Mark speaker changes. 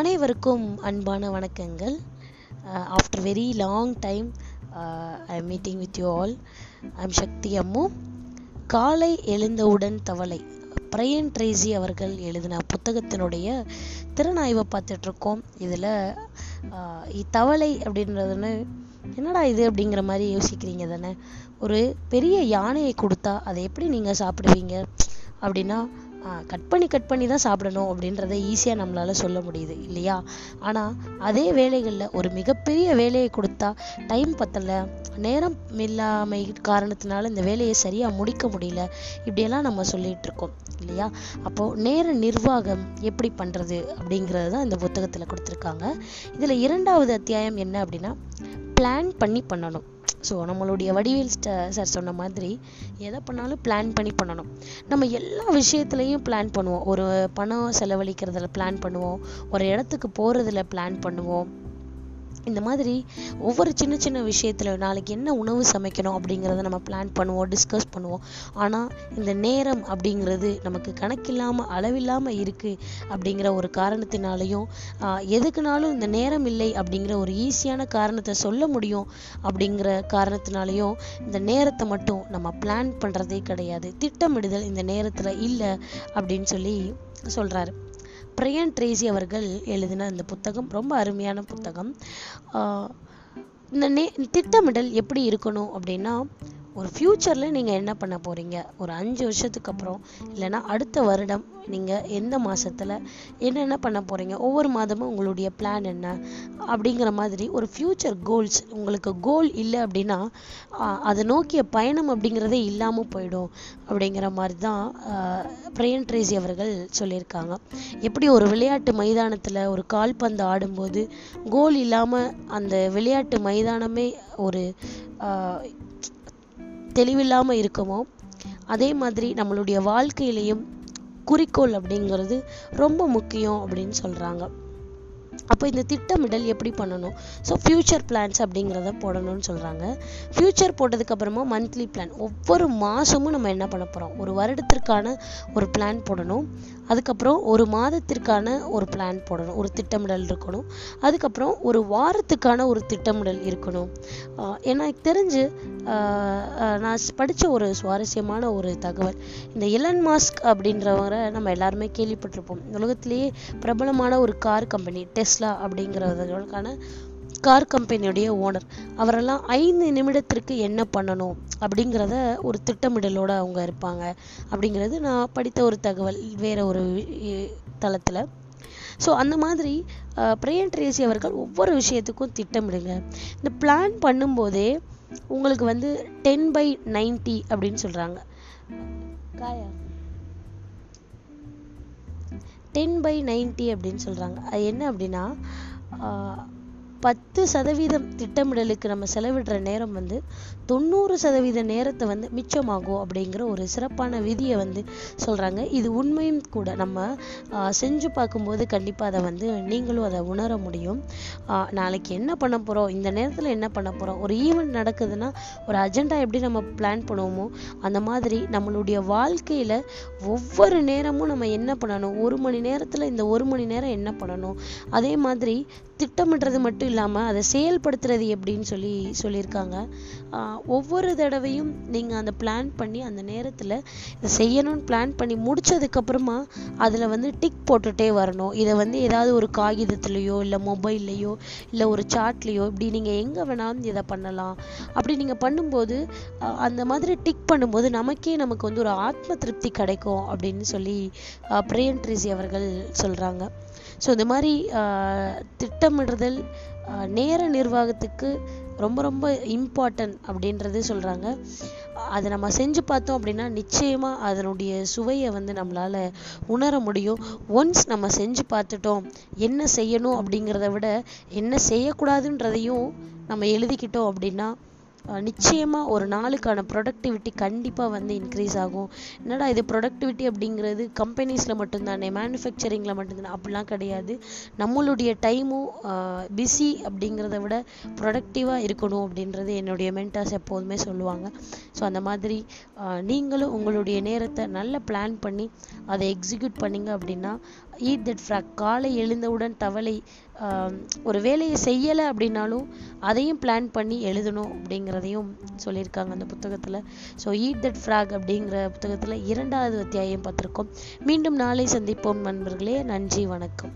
Speaker 1: அனைவருக்கும் அன்பான வணக்கங்கள். After very long time I am meeting with you all I am Sakthi Ammu காலை எழுந்தவுடன் தவளை. பிரையன் ட்ரேசி அவர்கள் எழுதின புத்தகத்தினுடைய திறனாய்வை பார்த்துட்ருக்கோம். இதில் தவளை அப்படின்றதுன்னு என்னடா இது அப்படிங்கிற மாதிரி யோசிக்கிறீங்க தானே? ஒரு பெரிய யானையை கொடுத்தா அதை எப்படி நீங்கள் சாப்பிடுவீங்க? அப்படின்னா கட் பண்ணி கட் பண்ணி தான் சாப்பிடணும் அப்படின்றத ஈஸியாக நம்மளால் சொல்ல முடியுது இல்லையா? ஆனால் அதே வேலைகளில் ஒரு மிகப்பெரிய வேலையை கொடுத்தா டைம் பத்தலை நேரம் இல்லாமை காரணத்தினால இந்த வேலையை சரியாக முடிக்க முடியல இப்படியெல்லாம் நம்ம சொல்லிகிட்டு இருக்கோம் இல்லையா? அப்போது நேர நிர்வாகம் எப்படி பண்ணுறது அப்படிங்கிறது தான் இந்த புத்தகத்தில் கொடுத்துருக்காங்க. இதில் இரண்டாவது அத்தியாயம் என்ன அப்படின்னா பிளான் பண்ணி பண்ணணும். ஸோ நம்மளுடைய வடிவேல் சார் சொன்ன மாதிரி எதை பண்ணாலும் பிளான் பண்ணி பண்ணணும். நம்ம எல்லா விஷயத்துலையும் பிளான் பண்ணுவோம். ஒரு பணம் செலவழிக்கிறதுல பிளான் பண்ணுவோம். ஒரு இடத்துக்கு போகிறதுல பிளான் பண்ணுவோம். இந்த மாதிரி ஒவ்வொரு சின்ன சின்ன விஷயத்துல நாளைக்கு என்ன உணவு சமைக்கணும் அப்படிங்கிறத நம்ம பிளான் பண்ணுவோம் டிஸ்கஸ் பண்ணுவோம். ஆனால் இந்த நேரம் அப்படிங்கிறது நமக்கு கணக்கில்லாமல் அளவில்லாமல் இருக்குது அப்படிங்கிற ஒரு காரணத்தினாலையும் எதுக்குனாலும் இந்த நேரம் இல்லை அப்படிங்கிற ஒரு ஈஸியான காரணத்தை சொல்ல முடியும் அப்படிங்கிற காரணத்தினாலையும் இந்த நேரத்தை மட்டும் நம்ம பிளான் பண்ணுறதே கிடையாது. திட்டமிடுதல் இந்த நேரத்தில் இல்லை அப்படின்னு சொல்லி சொல்கிறாரு பிரையன் ட்ரேசி அவர்கள் எழுதின இந்த புத்தகம் ரொம்ப அருமையான புத்தகம். இந்த நே திட்டமிடல் எப்படி இருக்கணும் அப்படின்னா ஒரு ஃப்யூச்சரில் நீங்கள் என்ன பண்ண போகிறீங்க ஒரு அஞ்சு வருஷத்துக்கு அப்புறம் இல்லைனா அடுத்த வருடம் நீங்கள் எந்த மாதத்தில் என்னென்ன பண்ண போகிறீங்க ஒவ்வொரு மாதமும் உங்களுடைய பிளான் என்ன? அப்படிங்கிற மாதிரி ஒரு ஃப்யூச்சர் கோல்ஸ் உங்களுக்கு கோல் இல்லை அப்படின்னா அதை நோக்கிய பயணம் அப்படிங்கிறதே இல்லாமல் போயிடும் அப்படிங்கிற மாதிரி தான் பிரையன் ட்ரேசி அவர்கள் சொல்லியிருக்காங்க. எப்படி ஒரு விளையாட்டு மைதானத்தில் ஒரு கால்பந்து ஆடும்போது கோல் இல்லாமல் அந்த விளையாட்டு மைதானமே ஒரு தெளிவில்லாமல் இருக்கமோ? அதே மாதிரி நம்மளுடைய வாழ்க்கையிலையும் குறிக்கோள் அப்படிங்கிறது ரொம்ப முக்கியம் அப்படின்னு சொல்கிறாங்க அப்போ இந்த திட்டமிடல் எப்படி பண்ணணும்? ஸோ ஃப்யூச்சர் பிளான்ஸ் அப்படிங்கிறத போடணும்னு சொல்கிறாங்க ஃப்யூச்சர் போட்டதுக்கப்புறமா மந்த்லி பிளான் ஒவ்வொரு மாதமும் நம்ம என்ன பண்ண போகிறோம் ஒரு வருடத்திற்கான ஒரு பிளான் போடணும். அதுக்கப்புறம் ஒரு மாதத்திற்கான ஒரு பிளான் போடணும் ஒரு திட்டமிடல் இருக்கணும். அதுக்கப்புறம் ஒரு வாரத்துக்கான ஒரு திட்டமிடல் இருக்கணும். எனக்கு தெரிஞ்சு நான் படித்த ஒரு சுவாரஸ்யமான ஒரு தகவல். இந்த எலன் மாஸ்க் அப்படின்றவரை நம்ம எல்லாருமே கேள்விப்பட்டிருப்போம். உலகத்திலேயே பிரபலமான ஒரு கார் கம்பெனி டெஸ்லா அப்படிங்கிறதுக்கான கார் கம்பெனியுடைய ஓனர் அவரெல்லாம் ஐந்து நிமிடத்திற்கு என்ன பண்ணணும் அப்படிங்கிறத ஒரு திட்டமிடலோட அவங்க இருப்பாங்க. அப்படிங்கிறது நான் படித்த ஒரு தகவல் வேற ஒரு தளத்தில். ஸோ அந்த மாதிரி பிரையன் ட்ரேசி அவர்கள் ஒவ்வொரு விஷயத்துக்கும் திட்டமிடுங்க. இந்த பிளான் பண்ணும்போதே உங்களுக்கு வந்து டென் பை நைன்டி அப்படின்னு சொல்கிறாங்க காயா? டென் பை நைன்டி அப்படின்னு சொல்கிறாங்க அது என்ன அப்படின்னா பத்து சதவீதம் திட்டமிடலுக்கு நம்ம செலவிடுற நேரம் வந்து தொண்ணூறு சதவீத நேரத்தை வந்து மிச்சமாகும் அப்படிங்கிற ஒரு சிறப்பான விதியை வந்து சொல்கிறாங்க இது உண்மையும் கூட. நம்ம செஞ்சு பார்க்கும்போது கண்டிப்பாக அதை வந்து நீங்களும் அதை உணர முடியும். நாளைக்கு என்ன பண்ண போகிறோம் இந்த நேரத்தில் என்ன பண்ண போகிறோம் ஒரு ஈவெண்ட் நடக்குதுன்னா ஒரு அஜெண்டா எப்படி நம்ம பிளான் பண்ணுவோமோ அந்த மாதிரி நம்மளுடைய வாழ்க்கையில் ஒவ்வொரு நேரமும் நம்ம என்ன பண்ணணும்? ஒரு மணி நேரத்தில் இந்த ஒரு மணி நேரம் என்ன பண்ணணும்? அதே மாதிரி திட்டமிடுறது மட்டும் இல்லாமல் அதை செயல்படுத்துறது எப்படின்னு சொல்லி சொல்லியிருக்காங்க. ஒவ்வொரு தடவையும் நீங்கள் அந்த பிளான் பண்ணி அந்த நேரத்தில் இதை செய்யணும்னு பிளான் பண்ணி முடிச்சதுக்கப்புறமா அதில் வந்து டிக் போட்டுகிட்டே வரணும். இதை வந்து ஏதாவது ஒரு காகிதத்துலேயோ இல்லை மொபைல்லையோ இல்லை ஒரு சாட்லேயோ இப்படி நீங்கள் எங்கே வேணாலும் இதை பண்ணலாம். அப்படி நீங்கள் பண்ணும்போது அந்த மாதிரி டிக் பண்ணும்போது நமக்கே நமக்கு வந்து ஒரு ஆத்ம திருப்தி கிடைக்கும் அப்படின்னு சொல்லி பிரியன் ட்ரீசி அவர்கள் சொல்கிறாங்க ஸோ இந்த மாதிரி திட்டமிடுதல் நேர நிர்வாகத்துக்கு ரொம்ப ரொம்ப இம்பார்ட்டன்ட் அப்படின்றது சொல்கிறாங்க அதை நம்ம செஞ்சு பார்த்தோம் அப்படின்னா நிச்சயமாக அதனுடைய சுவையை வந்து நம்மளால் உணர முடியும். ஒன்ஸ் நம்ம செஞ்சு பார்த்துட்டோம் என்ன செய்யணும் அப்படிங்கிறத விட என்ன செய்யக்கூடாதுன்றதையும் நம்ம எழுதிக்கிட்டோம் அப்படின்னா நிச்சயமாக ஒரு நாளுக்கான ப்ரொடக்டிவிட்டி கண்டிப்பாக வந்து இன்க்ரீஸ் ஆகும். என்னடா இது ப்ரொடக்டிவிட்டி அப்படிங்கிறது கம்பெனிஸில் மட்டும்தானே மேனுஃபேக்சரிங்கில் மட்டும்தானே? அப்படிலாம் கிடையாது. நம்மளுடைய டைமும் பிஸி அப்படிங்கிறத விட ப்ரொடக்டிவாக இருக்கணும் அப்படின்றது என்னுடைய மென்டாஸ் எப்போதுமே சொல்லுவாங்க. ஸோ அந்த மாதிரி நீங்களும் உங்களுடைய நேரத்தை நல்ல பிளான் பண்ணி அதை எக்ஸிக்யூட் பண்ணீங்க அப்படின்னா ஈட் தட் ஃப்ராக் காலை எழுந்தவுடன் தவளை ஆஹ் ஒரு வேலையை செய்யலை அப்படின்னாலும் அதையும் பிளான் பண்ணி எழுதணும் அப்படிங்கிறதையும் சொல்லியிருக்காங்க அந்த புத்தகத்துல. ஸோ ஈட் தட் ஃப்ராக் அப்படிங்கிற புத்தகத்தில் இரண்டாவது அத்தியாயம் பார்த்துருக்கோம். மீண்டும் நாளை சந்திப்போம் நண்பர்களே. நன்றி வணக்கம்.